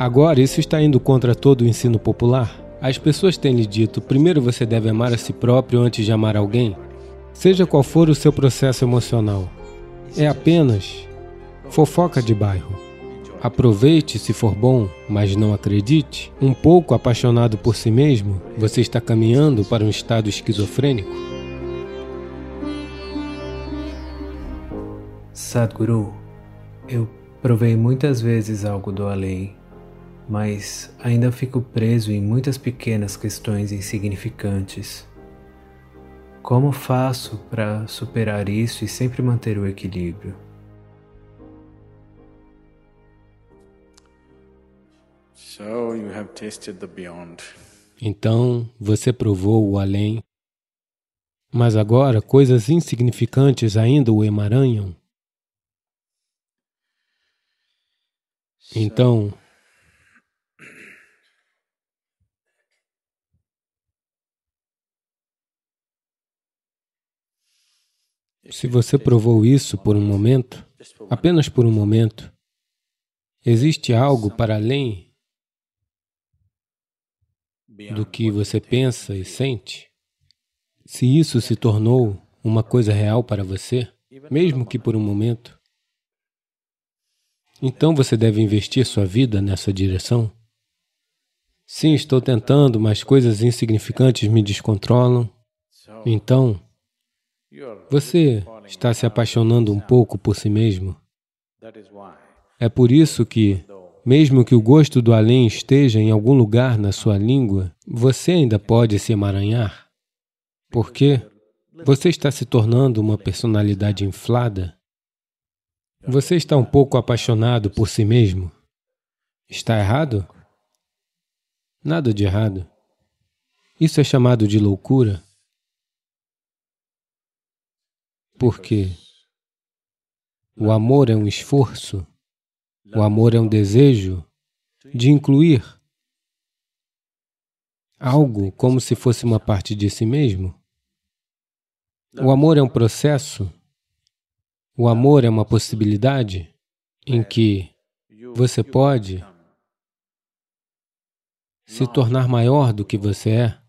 Agora, isso está indo contra todo o ensino popular? As pessoas têm lhe dito: primeiro você deve amar a si próprio antes de amar alguém? Seja qual for o seu processo emocional, é apenas fofoca de bairro. Aproveite se for bom, mas não acredite. Um pouco apaixonado por si mesmo, você está caminhando para um estado esquizofrênico. Sadhguru, eu provei muitas vezes algo do além, mas ainda fico preso em muitas pequenas questões insignificantes. Como faço para superar isso e sempre manter o equilíbrio? Então você provou o além, mas agora coisas insignificantes ainda o emaranham. Então, se você provou isso por um momento, apenas por um momento, existe algo para além do que você pensa e sente? Se isso se tornou uma coisa real para você, mesmo que por um momento, então você deve investir sua vida nessa direção? Sim, estou tentando, mas coisas insignificantes me descontrolam. Então, você está se apaixonando um pouco por si mesmo. É por isso que, mesmo que o gosto do além esteja em algum lugar na sua língua, você ainda pode se emaranhar. Porque você está se tornando uma personalidade inflada você está um pouco apaixonado por si mesmo? Está errado? Nada de errado. Isso é chamado de loucura. Porque o amor é um esforço, o amor é um desejo de incluir algo como se fosse uma parte de si mesmo. O amor é um processo o amor é uma possibilidade em que você pode se tornar maior do que você é.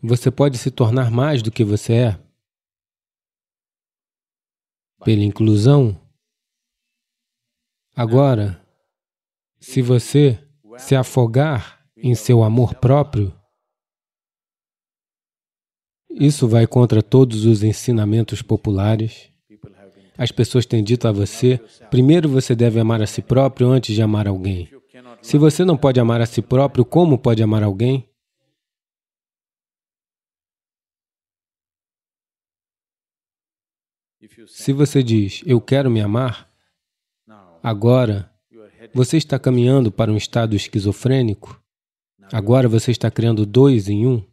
Você pode se tornar mais do que você é. Pela inclusão. Agora, se você se afogar em seu amor próprio, isso vai contra todos os ensinamentos populares. As pessoas têm dito a você: primeiro você deve amar a si próprio antes de amar alguém. Se você não pode amar a si próprio, como pode amar alguém? Se você diz, eu quero me amar, agora você está caminhando para um estado esquizofrênico. Agora você está criando dois em um.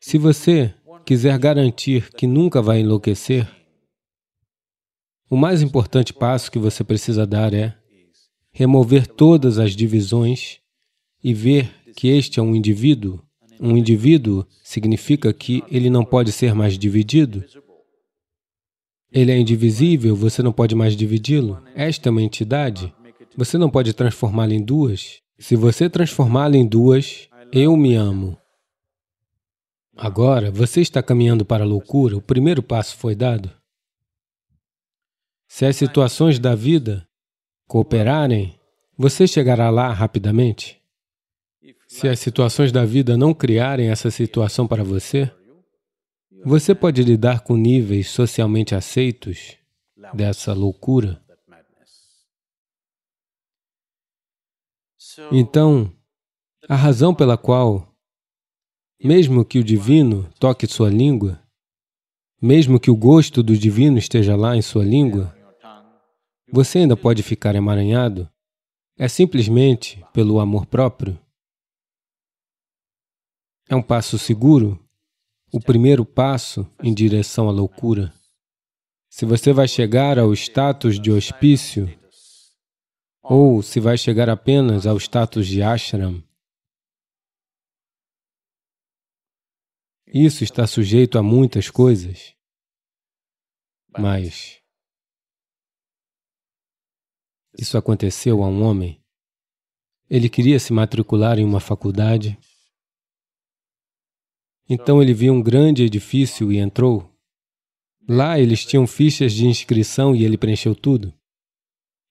Se você quiser garantir que nunca vai enlouquecer, o mais importante passo que você precisa dar é remover todas as divisões e ver que este é um indivíduo. Um indivíduo significa que ele não pode ser mais dividido. Ele é indivisível, você não pode mais dividi-lo. Esta é uma entidade. Você não pode transformá-la em duas. Se você transformá-la em duas, eu me amo. Agora, você está caminhando para a loucura, o primeiro passo foi dado. Se as situações da vida cooperarem, você chegará lá rapidamente. Se as situações da vida não criarem essa situação para você, você pode lidar com níveis socialmente aceitos dessa loucura. Então, a razão pela qual mesmo que o divino toque sua língua, mesmo que o gosto do divino esteja lá em sua língua, você ainda pode ficar emaranhado. É simplesmente pelo amor próprio. É um passo seguro, o primeiro passo em direção à loucura. Se você vai chegar ao status de hospício, ou se vai chegar apenas ao status de ashram, Isso está sujeito a muitas coisas, mas Isso aconteceu a um homem. Ele queria se matricular em uma faculdade. Então ele viu um grande edifício e entrou. Lá eles tinham fichas de inscrição e ele preencheu tudo.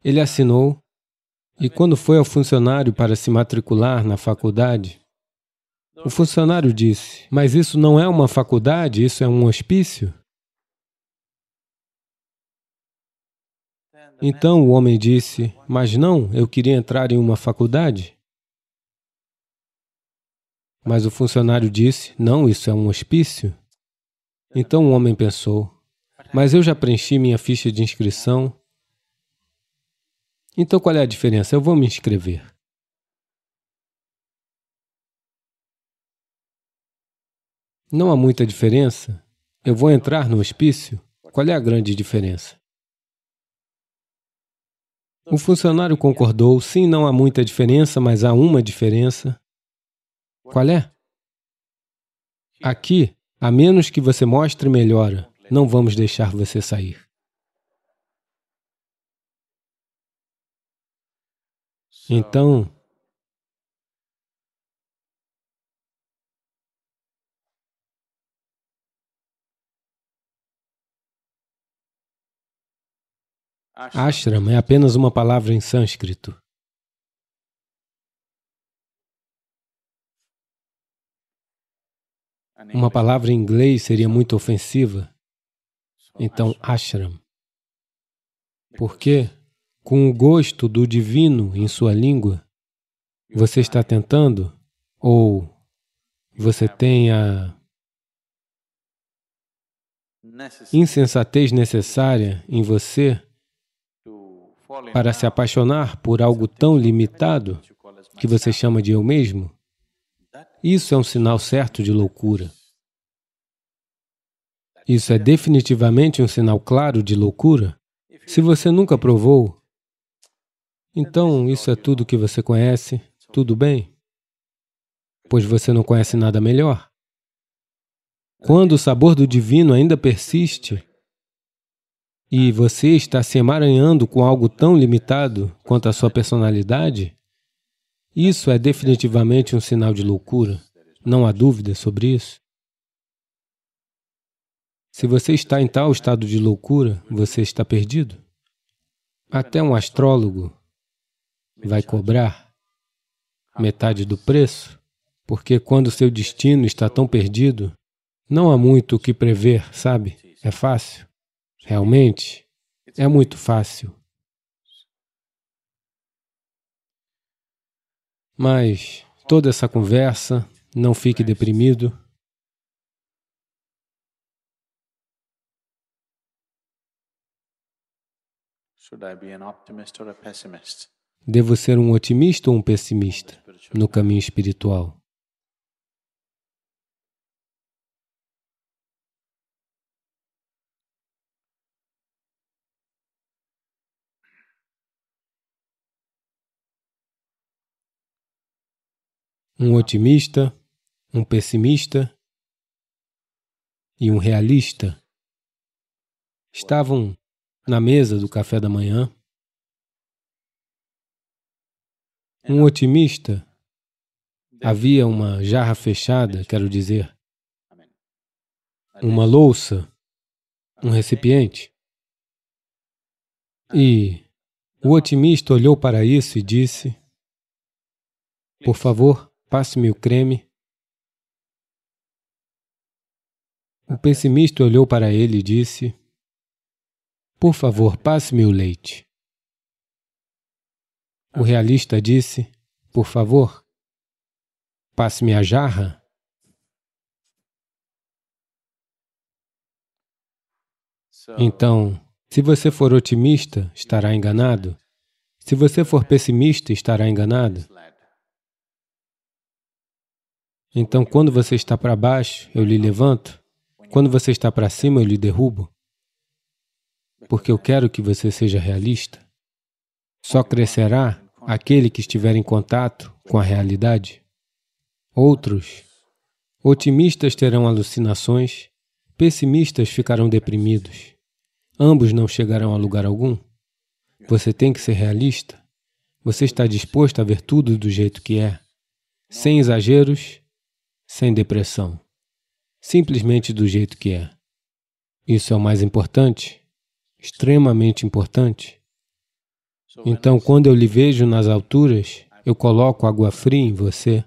Ele assinou e quando foi ao funcionário para se matricular na faculdade, o funcionário disse, mas isso não é uma faculdade, isso é um hospício? Então o homem disse, mas não, eu queria entrar em uma faculdade. Mas o funcionário disse, não, isso é um hospício. Então o homem pensou, mas eu já preenchi minha ficha de inscrição, então qual é a diferença? Eu vou me inscrever. Não há muita diferença. Eu vou entrar no hospício. Qual é a grande diferença? O funcionário concordou, sim, não há muita diferença, mas há uma diferença. Qual é? Aqui, a menos que você mostre melhora, não vamos deixar você sair. Então, ashram é apenas uma palavra em sânscrito. Uma palavra em inglês seria muito ofensiva. Então, ashram. Por quê? com o gosto do divino em sua língua? Você está tentando? Ou você tem a insensatez necessária em você para se apaixonar por algo tão limitado que você chama de eu mesmo? Isso é um sinal certo de loucura. Isso é definitivamente um sinal claro de loucura. Se você nunca provou, então, isso é tudo que você conhece? Tudo bem? Pois você não conhece nada melhor. Quando o sabor do divino ainda persiste e você está se emaranhando com algo tão limitado quanto a sua personalidade, isso é definitivamente um sinal de loucura. Não há dúvida sobre isso. Se você está em tal estado de loucura, você está perdido. Até um astrólogo vai cobrar metade do preço, porque quando seu destino está tão perdido, não há muito o que prever, sabe? É fácil. Realmente, é muito fácil. Mas toda essa conversa, não fique deprimido. Devo ser um otimista ou um pessimista no caminho espiritual? Um otimista, um pessimista e um realista. Estavam na mesa do café da manhã. Um otimista, havia uma jarra fechada, quero dizer, uma louça, um recipiente. E o otimista olhou para isso e disse: Por favor, passe-me o creme. O pessimista olhou para ele e disse: Por favor, passe-me o leite. O realista disse: Por favor, passe-me a jarra. Então, se você for otimista, estará enganado. Se você for pessimista, estará enganado. Então, quando você está para baixo, eu lhe levanto. Quando você está para cima, eu lhe derrubo. Porque eu quero que você seja realista. Só crescerá aquele que estiver em contato com a realidade. Outros, otimistas terão alucinações, pessimistas ficarão deprimidos. Ambos não chegarão a lugar algum. Você tem que ser realista. Você está disposto a ver tudo do jeito que é, sem exageros, sem depressão. Simplesmente do jeito que é. Isso é o mais importante, extremamente importante. Então, quando eu lhe vejo nas alturas, eu coloco água fria em você.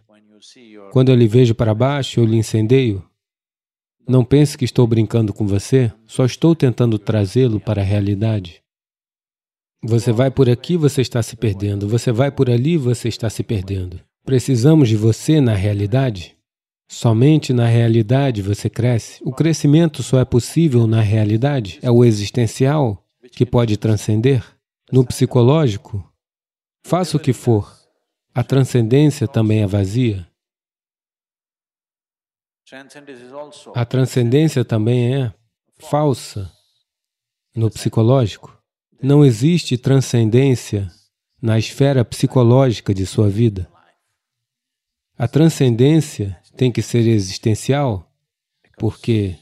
Quando eu lhe vejo para baixo, eu lhe incendeio. Não pense que estou brincando com você, só estou tentando trazê-lo para a realidade. Você vai por aqui, você está se perdendo. Você vai por ali, você está se perdendo. Precisamos de você na realidade? Somente na realidade você cresce. O crescimento só é possível na realidade. É o existencial que pode transcender. No psicológico, faça o que for, a transcendência também é vazia. A transcendência também é falsa no psicológico. Não existe transcendência na esfera psicológica de sua vida. A transcendência tem que ser existencial, porque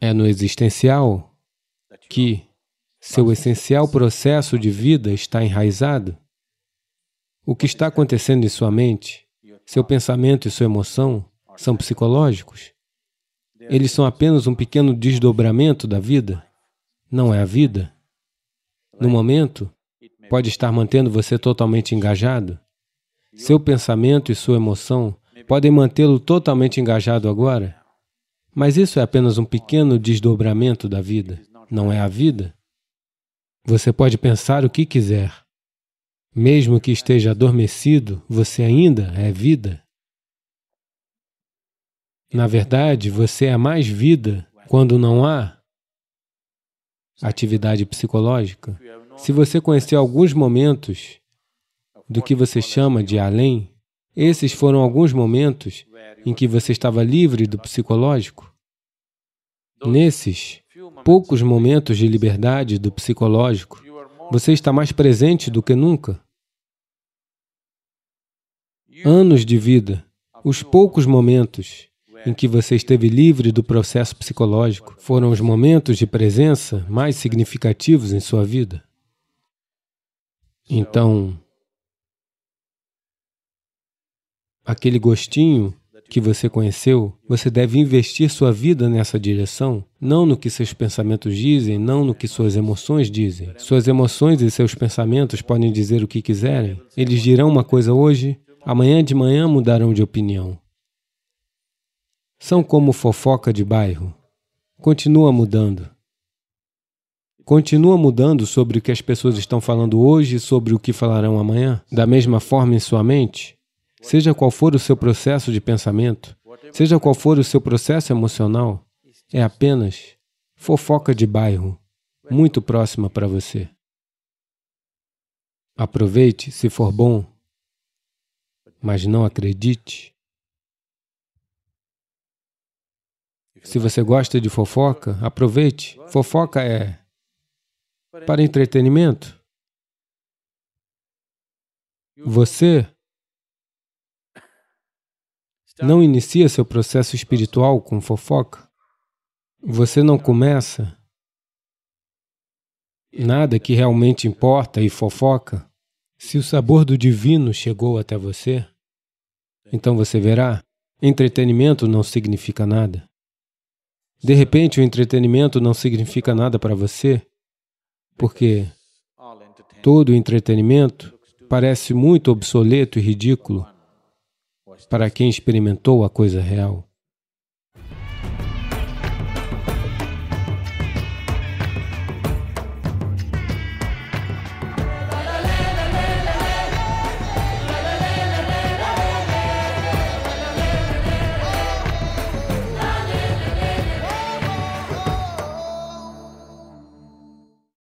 é no existencial que seu essencial processo de vida está enraizado. O que está acontecendo em sua mente, seu pensamento e sua emoção são psicológicos. Eles são apenas um pequeno desdobramento da vida. Não é a vida. No momento, pode estar mantendo você totalmente engajado. Seu pensamento e sua emoção podem mantê-lo totalmente engajado agora. Mas isso é apenas um pequeno desdobramento da vida. Não é a vida. Você pode pensar o que quiser. Mesmo que esteja adormecido, você ainda é vida. Na verdade, você é mais vida quando não há atividade psicológica. Se você conhecer alguns momentos do que você chama de além, esses foram alguns momentos em que você estava livre do psicológico. Nesses poucos momentos de liberdade do psicológico, você está mais presente do que nunca. Anos de vida, os poucos momentos em que você esteve livre do processo psicológico foram os momentos de presença mais significativos em sua vida. Então, aquele gostinho que você conheceu, você deve investir sua vida nessa direção, não no que seus pensamentos dizem, não no que suas emoções dizem. Suas emoções e seus pensamentos podem dizer o que quiserem. Eles dirão uma coisa hoje, amanhã de manhã mudarão de opinião são como fofoca de bairro. Continua mudando. Continua mudando sobre o que as pessoas estão falando hoje e sobre o que falarão amanhã. Da mesma forma em sua mente, seja qual for o seu processo de pensamento, seja qual for o seu processo emocional, é apenas fofoca de bairro, muito próxima para você. Aproveite se for bom, mas não acredite. Se você gosta de fofoca, aproveite. Fofoca é para entretenimento. Você não inicia seu processo espiritual com fofoca. Você não começa nada que realmente importa e fofoca. Se o sabor do divino chegou até você, então você verá, entretenimento não significa nada. De repente, o entretenimento não significa nada para você, porque todo o entretenimento parece muito obsoleto e ridículo para quem experimentou a coisa real.